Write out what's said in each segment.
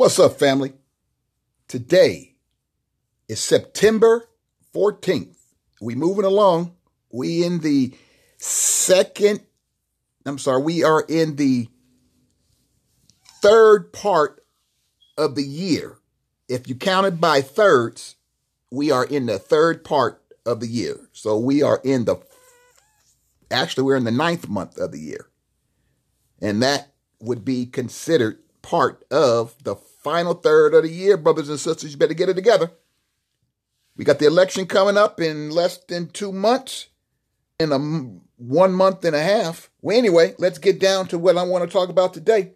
What's up, family? Today is September 14th. We moving along. We in the second, I'm sorry, we are in the third part of the year. If you count it by thirds, we are in the third part of the year. So we are in the, actually, we're in the ninth month of the year. And that would be considered part of the final third of the year, brothers and sisters. You better get it together. We got the election coming up in less than two months, in a one month and a half. Well, anyway, let's get down to what I want to talk about today.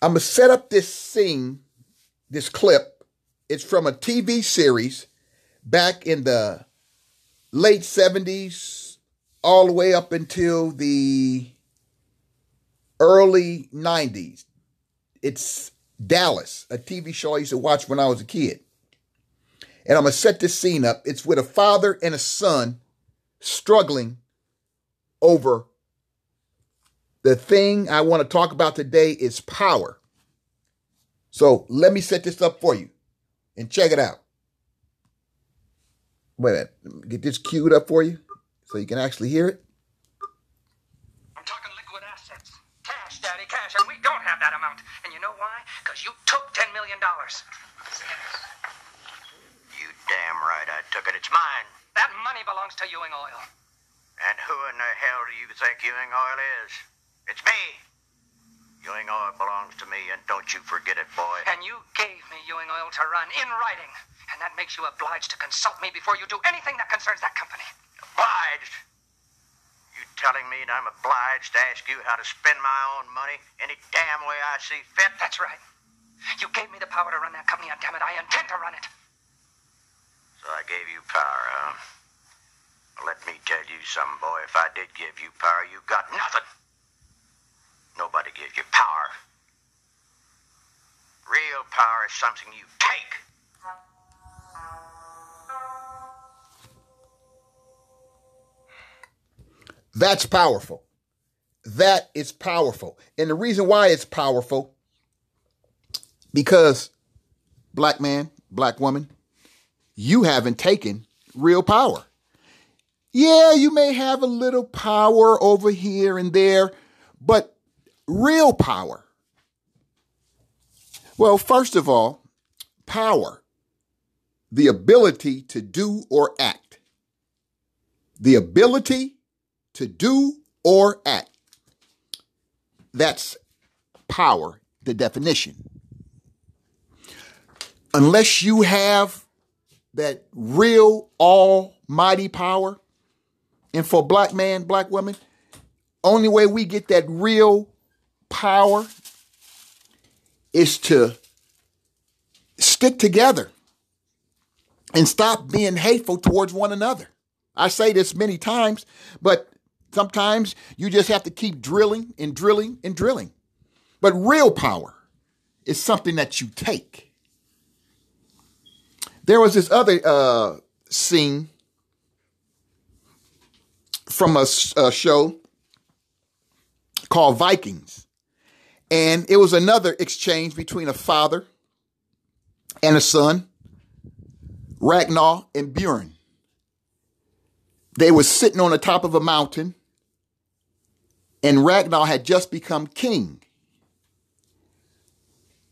I'm gonna set up this scene, this clip. It's from a TV series back in the late 70s, all the way up until the early 90s. It's Dallas, a TV show I used to watch when I was a kid. And I'm going to set this scene up. It's with a father and a son struggling over the thing I want to talk about today is power. So let me set this up for you and check it out. Wait a minute. Get this queued up for you so you can actually hear it. You took $10 million. You damn right I took it. It's mine. That money belongs to Ewing Oil. And who in the hell do you think Ewing Oil is? It's me. Ewing Oil belongs to me, and don't you forget it, boy. And you gave me Ewing Oil to run in writing. And that makes you obliged to consult me before you do anything that concerns that company. Obliged? You telling me that I'm obliged to ask you how to spend my own money any damn way I see fit? That's right. You gave me the power to run that company, and damn it, I intend to run it. So I gave you power, huh? Well, let me tell you something, boy. If I did give you power, you got nothing. Nobody gives you power. Real power is something you take. That's powerful. That is powerful. And the reason why it's powerful, because black man, black woman, you haven't taken real power. Yeah, you may have a little power over here and there, but real power. Well, first of all, power, the ability to do or act. The ability to do or act. That's power, the definition. Unless you have that real almighty power, and for black man, black woman, only way we get that real power is to stick together and stop being hateful towards one another. I say this many times, but sometimes you just have to keep drilling and drilling and drilling. But real power is something that you take. There was this other uh, scene from a, a show called Vikings. And it was another exchange between a father and a son, Ragnar and Bjorn. They were sitting on the top of a mountain, and Ragnar had just become king.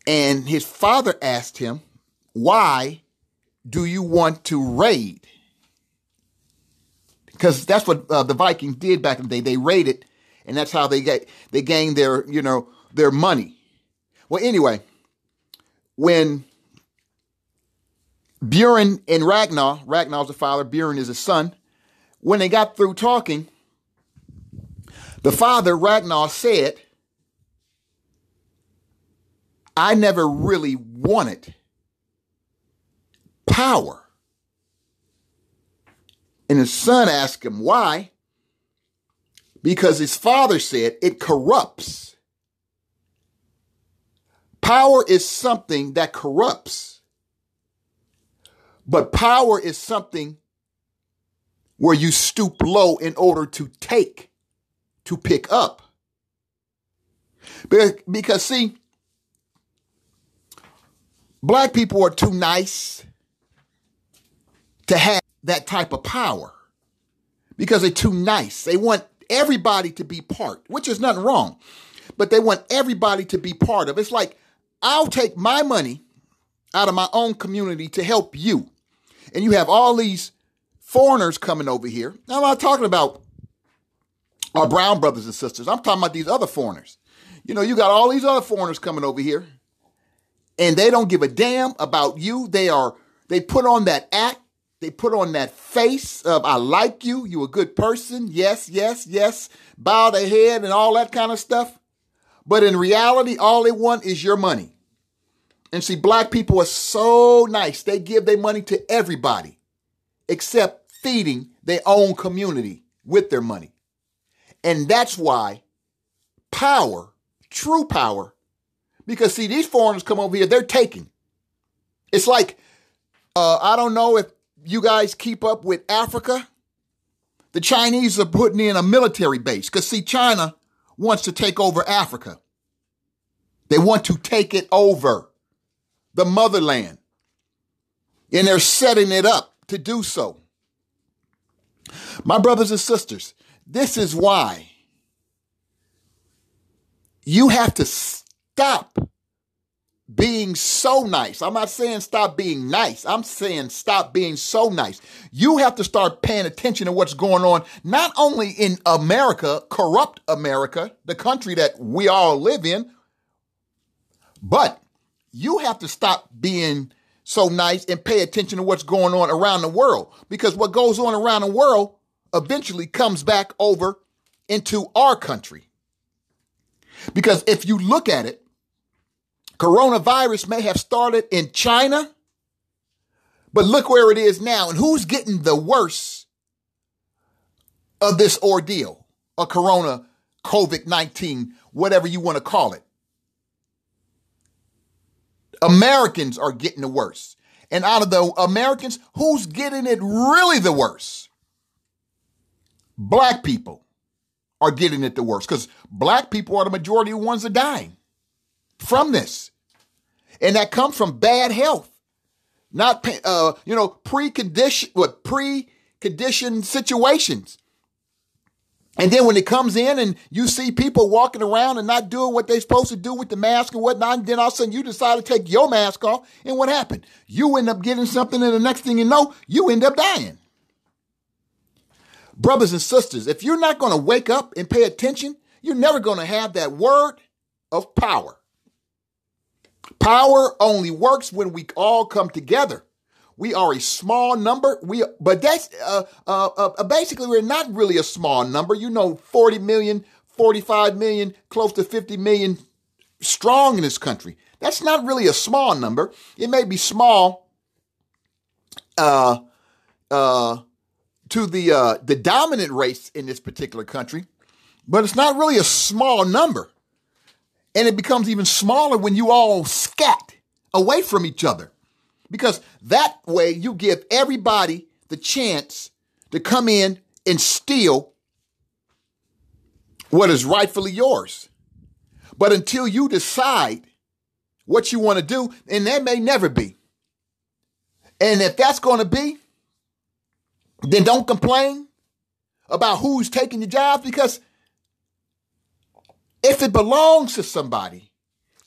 And his father asked him, Why do you want to raid? Because that's what uh, the Vikings did back in the day. They raided, and that's how they get they gained their you know their money. Well, anyway, when Bjorn and Ragnar, Ragnar's the father, Bjorn is the son, when they got through talking, the father, Ragnar, said, I never really wanted power. And his son asked him why. Because his father said it corrupts. Power is something that corrupts. But power is something where you stoop low in order to take, to pick up. Because, see, Black people are too nice to have that type of power because they're too nice. They want everybody to be part, which is nothing wrong, but they want everybody to be part of. It's like I'll take my money out of my own community to help you. And you have all these foreigners coming over here. Now, I'm not talking about our brown brothers and sisters. I'm talking about these other foreigners. You know, you got all these other foreigners coming over here and they don't give a damn about you. They are, they put on that act. They put on that face of, I like you. You a good person. Yes, yes, yes. Bow their head and all that kind of stuff. But in reality, all they want is your money. And see, black people are so nice. They give their money to everybody except feeding their own community with their money. And that's why power, true power, because see, these foreigners come over here, they're taking. It's like, uh, I don't know if you guys keep up with Africa. The Chinese are putting in a military base because see, China wants to take over Africa. They want to take it over, the motherland. And they're setting it up to do so. My brothers and sisters, this is why you have to stop being so nice. I'm not saying stop being nice. I'm saying stop being so nice. You have to start paying attention to what's going on, not only in America, corrupt America, the country that we all live in, but you have to stop being so nice and pay attention to what's going on around the world because what goes on around the world eventually comes back over into our country. Because if you look at it, coronavirus may have started in China, but look where it is now and who's getting the worst of this ordeal, a corona COVID 19, whatever you want to call it. Americans are getting the worst. And out of the Americans, who's getting it really the worst? Black people are getting it the worst because black people are the majority of ones that are dying from this. And that comes from bad health, not, uh, you know, pre-condition, what, pre-conditioned situations. And then when it comes in and you see people walking around and not doing what they're supposed to do with the mask and whatnot, and then all of a sudden you decide to take your mask off, and what happened? You end up getting something, and the next thing you know, you end up dying. Brothers and sisters, if you're not going to wake up and pay attention, you're never going to have that word of power. Power only works when we all come together. We are a small number. We, but that's uh, uh, uh, basically we're not really a small number. You know, 40 million, 45 million, close to 50 million strong in this country. That's not really a small number. It may be small uh, uh, to the uh, the dominant race in this particular country, but it's not really a small number. And it becomes even smaller when you all scat away from each other. Because that way you give everybody the chance to come in and steal what is rightfully yours. But until you decide what you want to do, and that may never be. And if that's going to be, then don't complain about who's taking your jobs because if it belongs to somebody,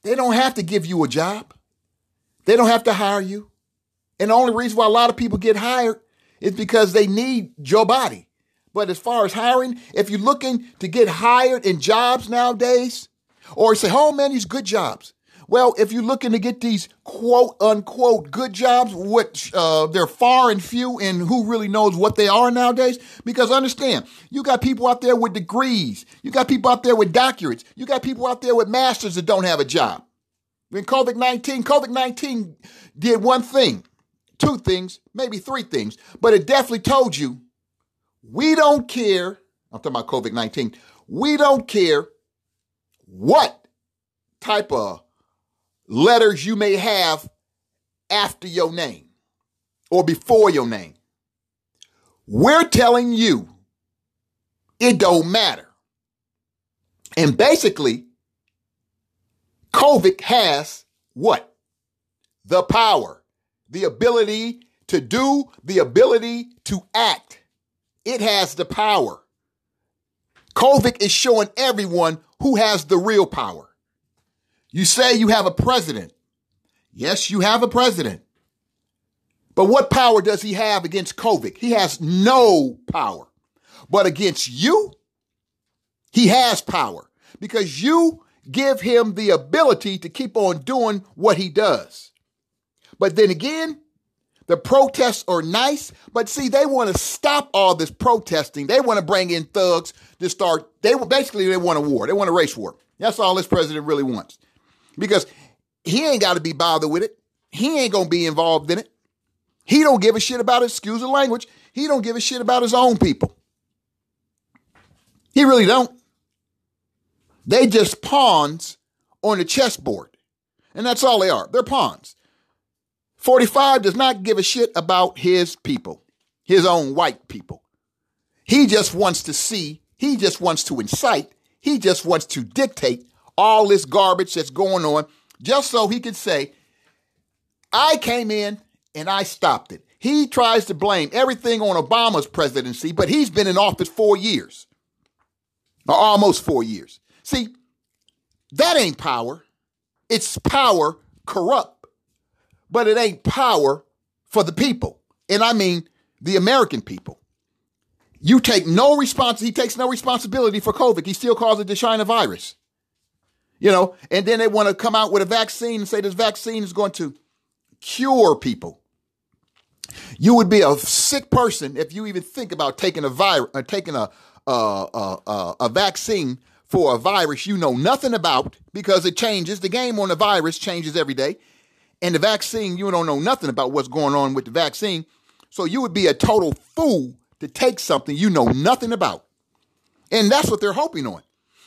they don't have to give you a job. They don't have to hire you. And the only reason why a lot of people get hired is because they need your body. But as far as hiring, if you're looking to get hired in jobs nowadays, or say, oh man, these good jobs. Well, if you're looking to get these quote unquote good jobs, which uh, they're far and few, and who really knows what they are nowadays? Because understand, you got people out there with degrees, you got people out there with doctorates, you got people out there with masters that don't have a job. When COVID 19, COVID 19 did one thing, two things, maybe three things, but it definitely told you we don't care. I'm talking about COVID 19. We don't care what type of letters you may have after your name or before your name. We're telling you it don't matter. And basically, COVID has what? the power, the ability to do, the ability to act. It has the power. COVID is showing everyone who has the real power. You say you have a president. Yes, you have a president. But what power does he have against COVID? He has no power. But against you, he has power because you give him the ability to keep on doing what he does. But then again, the protests are nice, but see, they want to stop all this protesting. They want to bring in thugs to start. They basically they want a war. They want a race war. That's all this president really wants, because he ain't got to be bothered with it. He ain't gonna be involved in it. He don't give a shit about it. Excuse the language. He don't give a shit about his own people. He really don't. They just pawns on the chessboard. And that's all they are. They're pawns. 45 does not give a shit about his people, his own white people. He just wants to see, he just wants to incite, he just wants to dictate all this garbage that's going on just so he could say, I came in and I stopped it. He tries to blame everything on Obama's presidency, but he's been in office four years, or almost four years. See, that ain't power. It's power corrupt, but it ain't power for the people. And I mean the American people. You take no response. He takes no responsibility for COVID. He still calls it the China virus. You know, and then they want to come out with a vaccine and say this vaccine is going to cure people. You would be a sick person if you even think about taking a virus uh, taking a, a, a, a vaccine for a virus you know nothing about because it changes. The game on the virus changes every day. And the vaccine, you don't know nothing about what's going on with the vaccine. So you would be a total fool to take something you know nothing about. And that's what they're hoping on.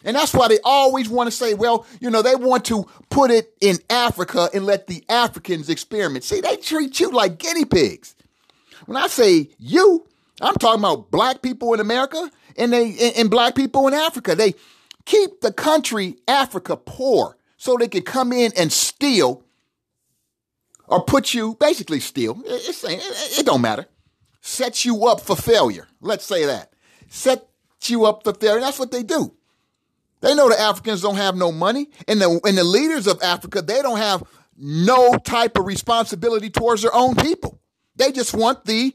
And that's why they always want to say, well, you know, they want to put it in Africa and let the Africans experiment. See, they treat you like guinea pigs. When I say you, I'm talking about black people in America and they and black people in Africa. They keep the country Africa poor so they can come in and steal or put you basically steal. It's, it, it don't matter. Set you up for failure. Let's say that. Set you up for failure. That's what they do. They know the Africans don't have no money, and the and the leaders of Africa they don't have no type of responsibility towards their own people. They just want the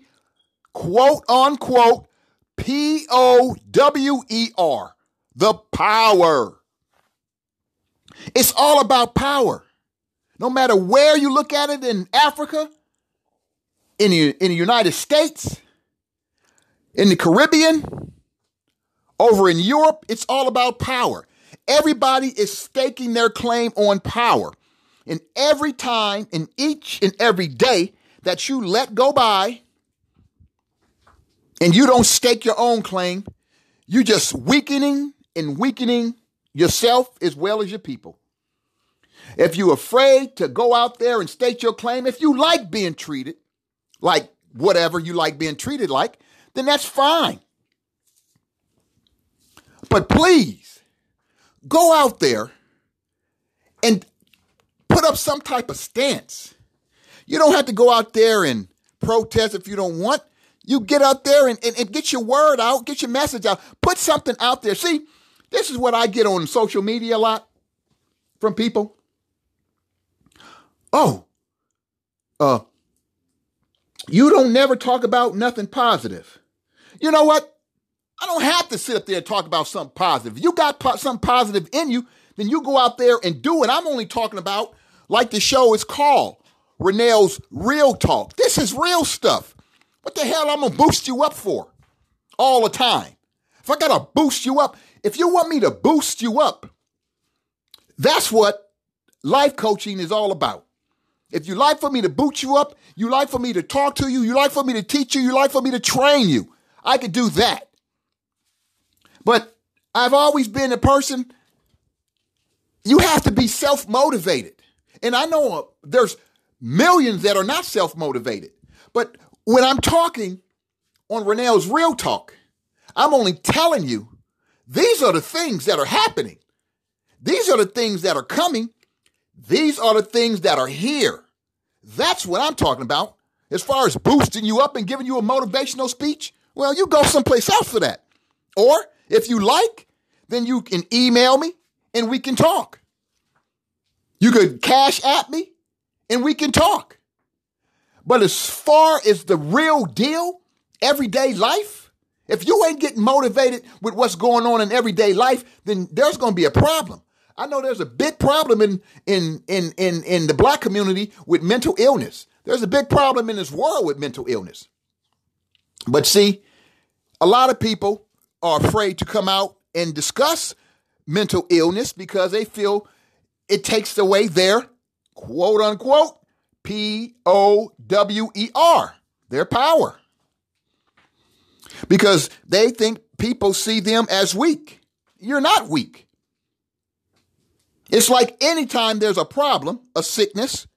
quote unquote P O W E R the power. It's all about power. No matter where you look at it in Africa, in the, in the United States, in the Caribbean, over in Europe, it's all about power. Everybody is staking their claim on power. And every time, in each and every day that you let go by and you don't stake your own claim, you're just weakening and weakening yourself as well as your people. If you're afraid to go out there and state your claim, if you like being treated like whatever you like being treated like, then that's fine. But please go out there and put up some type of stance. You don't have to go out there and protest if you don't want. You get out there and, and, and get your word out, get your message out, put something out there. See, this is what I get on social media a lot from people. Oh, uh, you don't never talk about nothing positive. You know what? I don't have to sit up there and talk about something positive. If you got po- something positive in you, then you go out there and do it. I'm only talking about, like the show is called, Renell's Real Talk. This is real stuff. What the hell I'm gonna boost you up for all the time? If I gotta boost you up, if you want me to boost you up, that's what life coaching is all about. If you like for me to boot you up, you like for me to talk to you, you like for me to teach you, you like for me to train you, I could do that. But I've always been a person, you have to be self motivated. And I know uh, there's millions that are not self motivated. But when I'm talking on Renell's Real Talk, I'm only telling you these are the things that are happening. These are the things that are coming. These are the things that are here. That's what I'm talking about. As far as boosting you up and giving you a motivational speech, well, you go someplace else for that. Or if you like, then you can email me and we can talk. You could cash at me and we can talk. But as far as the real deal, everyday life, if you ain't getting motivated with what's going on in everyday life, then there's going to be a problem. I know there's a big problem in, in, in, in, in the black community with mental illness. There's a big problem in this world with mental illness. But see, a lot of people are afraid to come out and discuss mental illness because they feel it takes away their quote unquote P O W E R, their power. Because they think people see them as weak. You're not weak. It's like anytime there's a problem, a sickness,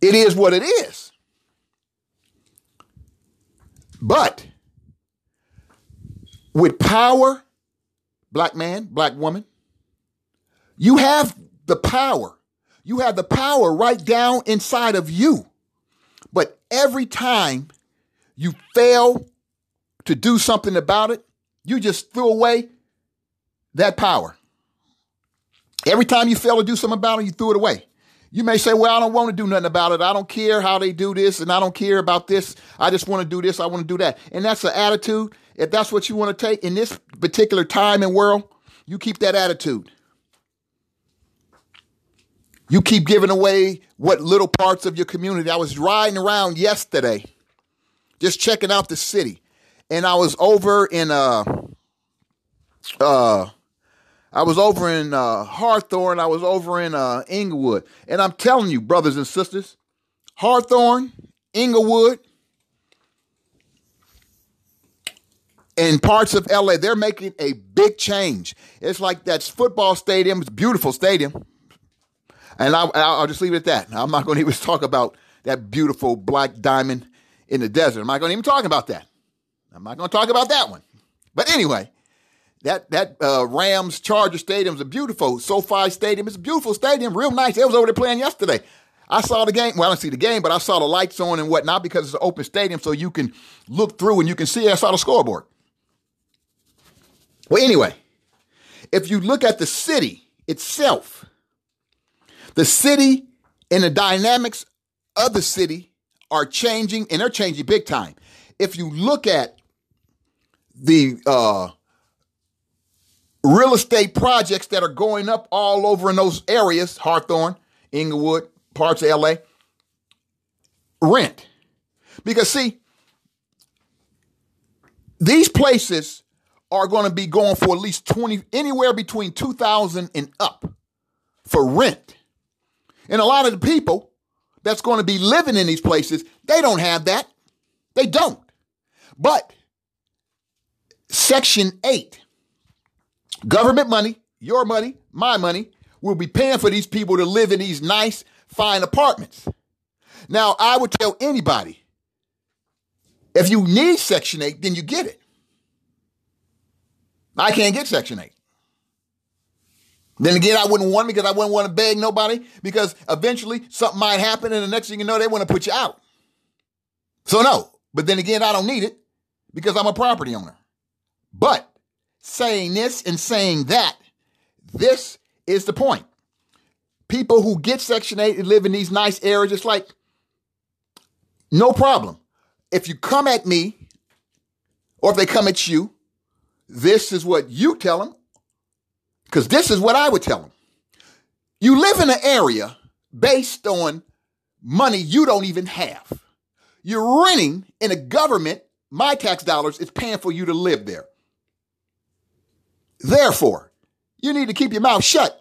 it is what it is. But with power, black man, black woman, you have the power. You have the power right down inside of you. But every time you fail to do something about it, you just threw away that power. Every time you fail to do something about it, you threw it away. You may say, well, I don't want to do nothing about it. I don't care how they do this and I don't care about this. I just want to do this. I want to do that. And that's an attitude. If that's what you want to take in this particular time and world, you keep that attitude. You keep giving away what little parts of your community. I was riding around yesterday, just checking out the city. And I was over in uh uh I was over in uh, Hawthorne. I was over in uh, Inglewood. And I'm telling you, brothers and sisters, Hawthorne, Inglewood, and parts of LA, they're making a big change. It's like that football stadium. It's beautiful stadium. And I, will just leave it at that. I'm not going to even talk about that beautiful black diamond in the desert. I'm not going to even talk about that. I'm not going to talk about that one. But anyway, that that uh, Rams Charger Stadium is a beautiful SoFi Stadium. It's a beautiful stadium, real nice. It was over there playing yesterday. I saw the game. Well, I didn't see the game, but I saw the lights on and whatnot because it's an open stadium, so you can look through and you can see. I saw the scoreboard. Well, anyway, if you look at the city itself, the city and the dynamics of the city are changing, and they're changing big time. If you look at the uh, real estate projects that are going up all over in those areas, Hawthorne, Inglewood, parts of LA, rent. Because see, these places are going to be going for at least 20 anywhere between 2000 and up for rent. And a lot of the people that's going to be living in these places, they don't have that. They don't. But Section 8 Government money, your money, my money, will be paying for these people to live in these nice, fine apartments. Now, I would tell anybody if you need Section 8, then you get it. I can't get Section 8. Then again, I wouldn't want because I wouldn't want to beg nobody because eventually something might happen and the next thing you know, they want to put you out. So, no. But then again, I don't need it because I'm a property owner. But saying this and saying that. This is the point. People who get Section 8 and live in these nice areas, it's like, no problem. If you come at me, or if they come at you, this is what you tell them, because this is what I would tell them. You live in an area based on money you don't even have. You're renting in a government, my tax dollars is paying for you to live there. Therefore, you need to keep your mouth shut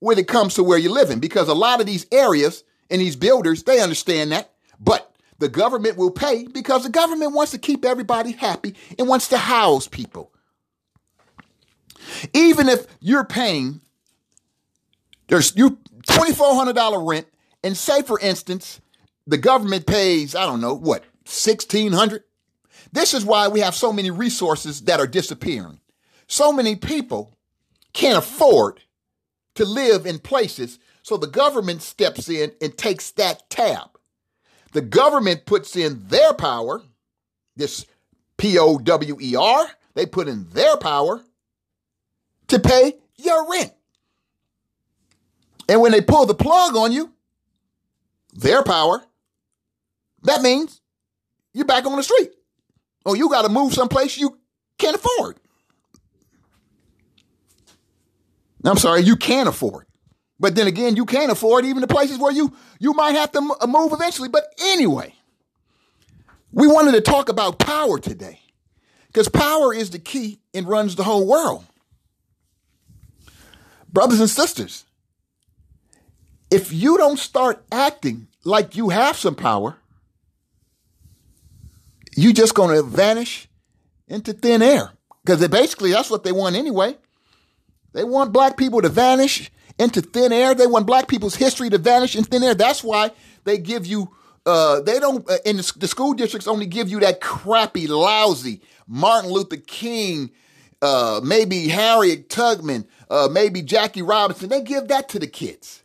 when it comes to where you're living because a lot of these areas and these builders, they understand that. But the government will pay because the government wants to keep everybody happy and wants to house people. Even if you're paying, there's you $2,400 rent, and say, for instance, the government pays, I don't know, what, 1600 This is why we have so many resources that are disappearing. So many people can't afford to live in places, So the government steps in and takes that tab. The government puts in their power, this P O W E R, they put in their power to pay your rent. And when they pull the plug on you, their power, that means you're back on the street. Or you got to move someplace you can't afford. I'm sorry, you can't afford. But then again, you can't afford even the places where you you might have to uh, move eventually. But anyway, we wanted to talk about power today because power is the key and runs the whole world. Brothers and sisters, if you don't start acting like you have some power, you're just going to vanish into thin air because basically that's what they want anyway. They want black people to vanish into thin air. They want black people's history to vanish in thin air. That's why they give you, uh, they don't, uh, in the, the, school districts only give you that crappy, lousy Martin Luther King, uh, maybe Harriet Tubman, uh, maybe Jackie Robinson. They give that to the kids.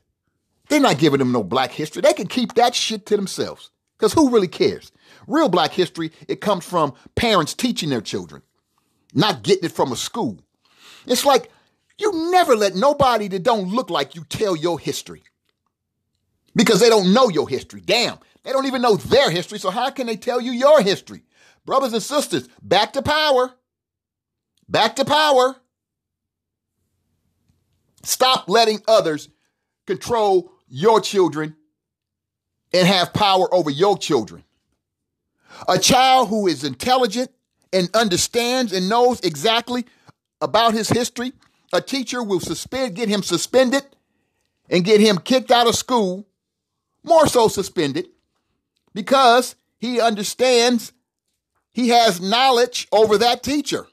They're not giving them no black history. They can keep that shit to themselves. Because who really cares? Real black history, it comes from parents teaching their children, not getting it from a school. It's like you never let nobody that don't look like you tell your history because they don't know your history. Damn, they don't even know their history, so how can they tell you your history? Brothers and sisters, back to power. Back to power. Stop letting others control your children and have power over your children. A child who is intelligent and understands and knows exactly about his history a teacher will suspend, get him suspended and get him kicked out of school, more so suspended, because he understands he has knowledge over that teacher.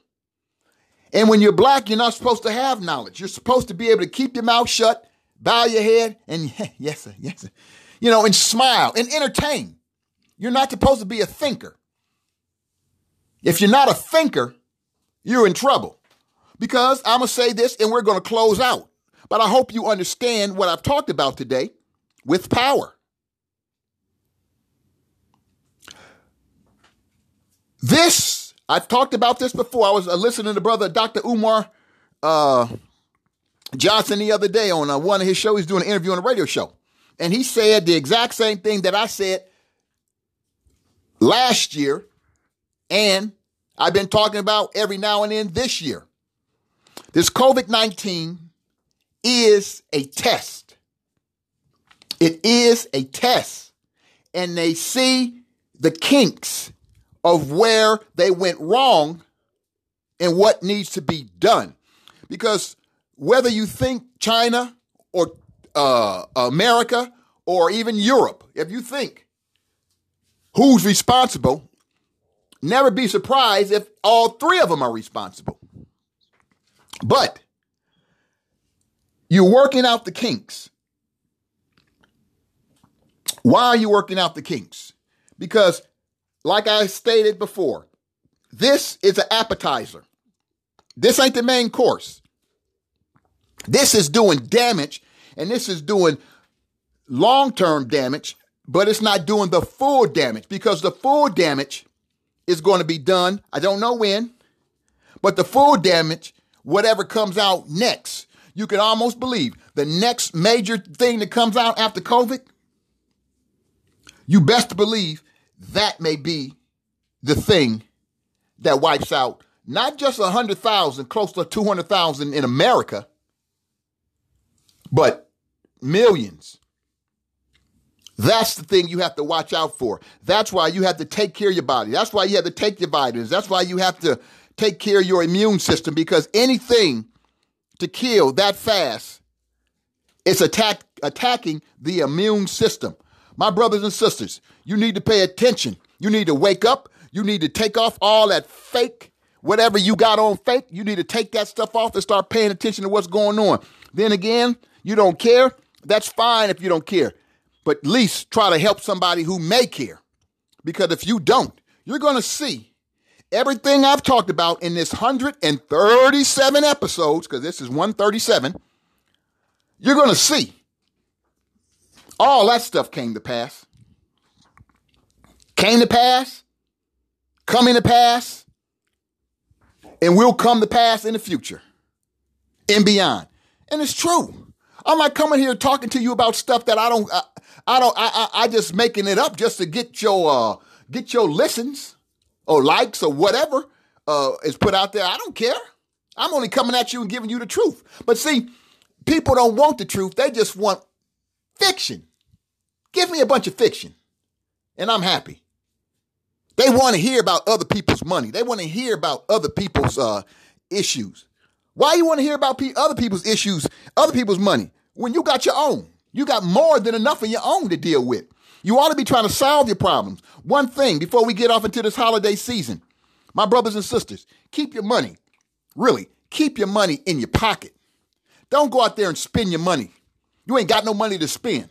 And when you're black, you're not supposed to have knowledge. You're supposed to be able to keep your mouth shut, bow your head, and yes, sir, yes, sir, you know, and smile and entertain. You're not supposed to be a thinker. If you're not a thinker, you're in trouble because I'm going to say this and we're going to close out. But I hope you understand what I've talked about today with power. This, I've talked about this before. I was uh, listening to brother Dr. Umar uh, Johnson the other day on uh, one of his shows. He's doing an interview on a radio show. And he said the exact same thing that I said last year. And I've been talking about every now and then this year. This COVID 19 is a test. It is a test. And they see the kinks of where they went wrong and what needs to be done. Because whether you think China or uh, America or even Europe, if you think who's responsible, never be surprised if all three of them are responsible. But you're working out the kinks. Why are you working out the kinks? Because, like I stated before, this is an appetizer. This ain't the main course. This is doing damage, and this is doing long term damage, but it's not doing the full damage because the full damage is going to be done. I don't know when, but the full damage whatever comes out next. You can almost believe the next major thing that comes out after COVID, you best believe that may be the thing that wipes out not just 100,000, close to 200,000 in America, but millions. That's the thing you have to watch out for. That's why you have to take care of your body. That's why you have to take your vitamins. That's why you have to take care of your immune system because anything to kill that fast is attack, attacking the immune system. My brothers and sisters, you need to pay attention. You need to wake up. You need to take off all that fake, whatever you got on fake. You need to take that stuff off and start paying attention to what's going on. Then again, you don't care. That's fine if you don't care. But at least try to help somebody who may care. Because if you don't, you're going to see everything I've talked about in this 137 episodes, because this is 137, you're going to see All that stuff came to pass. Came to pass, coming to pass, and will come to pass in the future and beyond. And it's true. I'm not coming here talking to you about stuff that I don't, I, I don't, I, I, I just making it up just to get your, uh, get your listens or likes or whatever uh, is put out there. I don't care. I'm only coming at you and giving you the truth. But see, people don't want the truth. They just want fiction. Give me a bunch of fiction, and I'm happy. They want to hear about other people's money. They want to hear about other people's uh, issues. Why you want to hear about pe- other people's issues, other people's money, when you got your own? You got more than enough of your own to deal with. You ought to be trying to solve your problems. One thing before we get off into this holiday season, my brothers and sisters, keep your money, really, keep your money in your pocket. Don't go out there and spend your money. You ain't got no money to spend.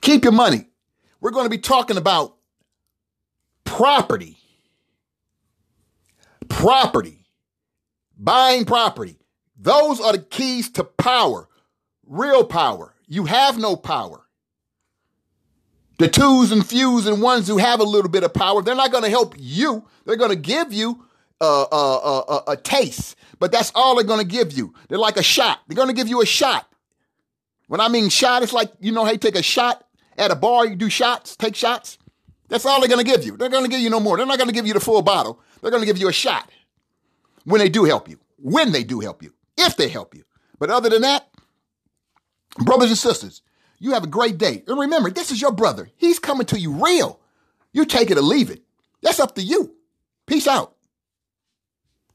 Keep your money. We're going to be talking about property. Property. Buying property. Those are the keys to power, real power. You have no power. The twos and fews and ones who have a little bit of power, they're not going to help you. They're going to give you a, a, a, a, taste, but that's all they're going to give you. They're like a shot. They're going to give you a shot. When I mean shot, it's like, you know hey, take a shot at a bar, you do shots, take shots. That's all they're going to give you. They're going to give you no more. They're not going to give you the full bottle. They're going to give you a shot when they do help you, when they do help you, if they help you. But other than that, brothers and sisters, you have a great day. And remember, this is your brother. He's coming to you real. You take it or leave it. That's up to you. Peace out.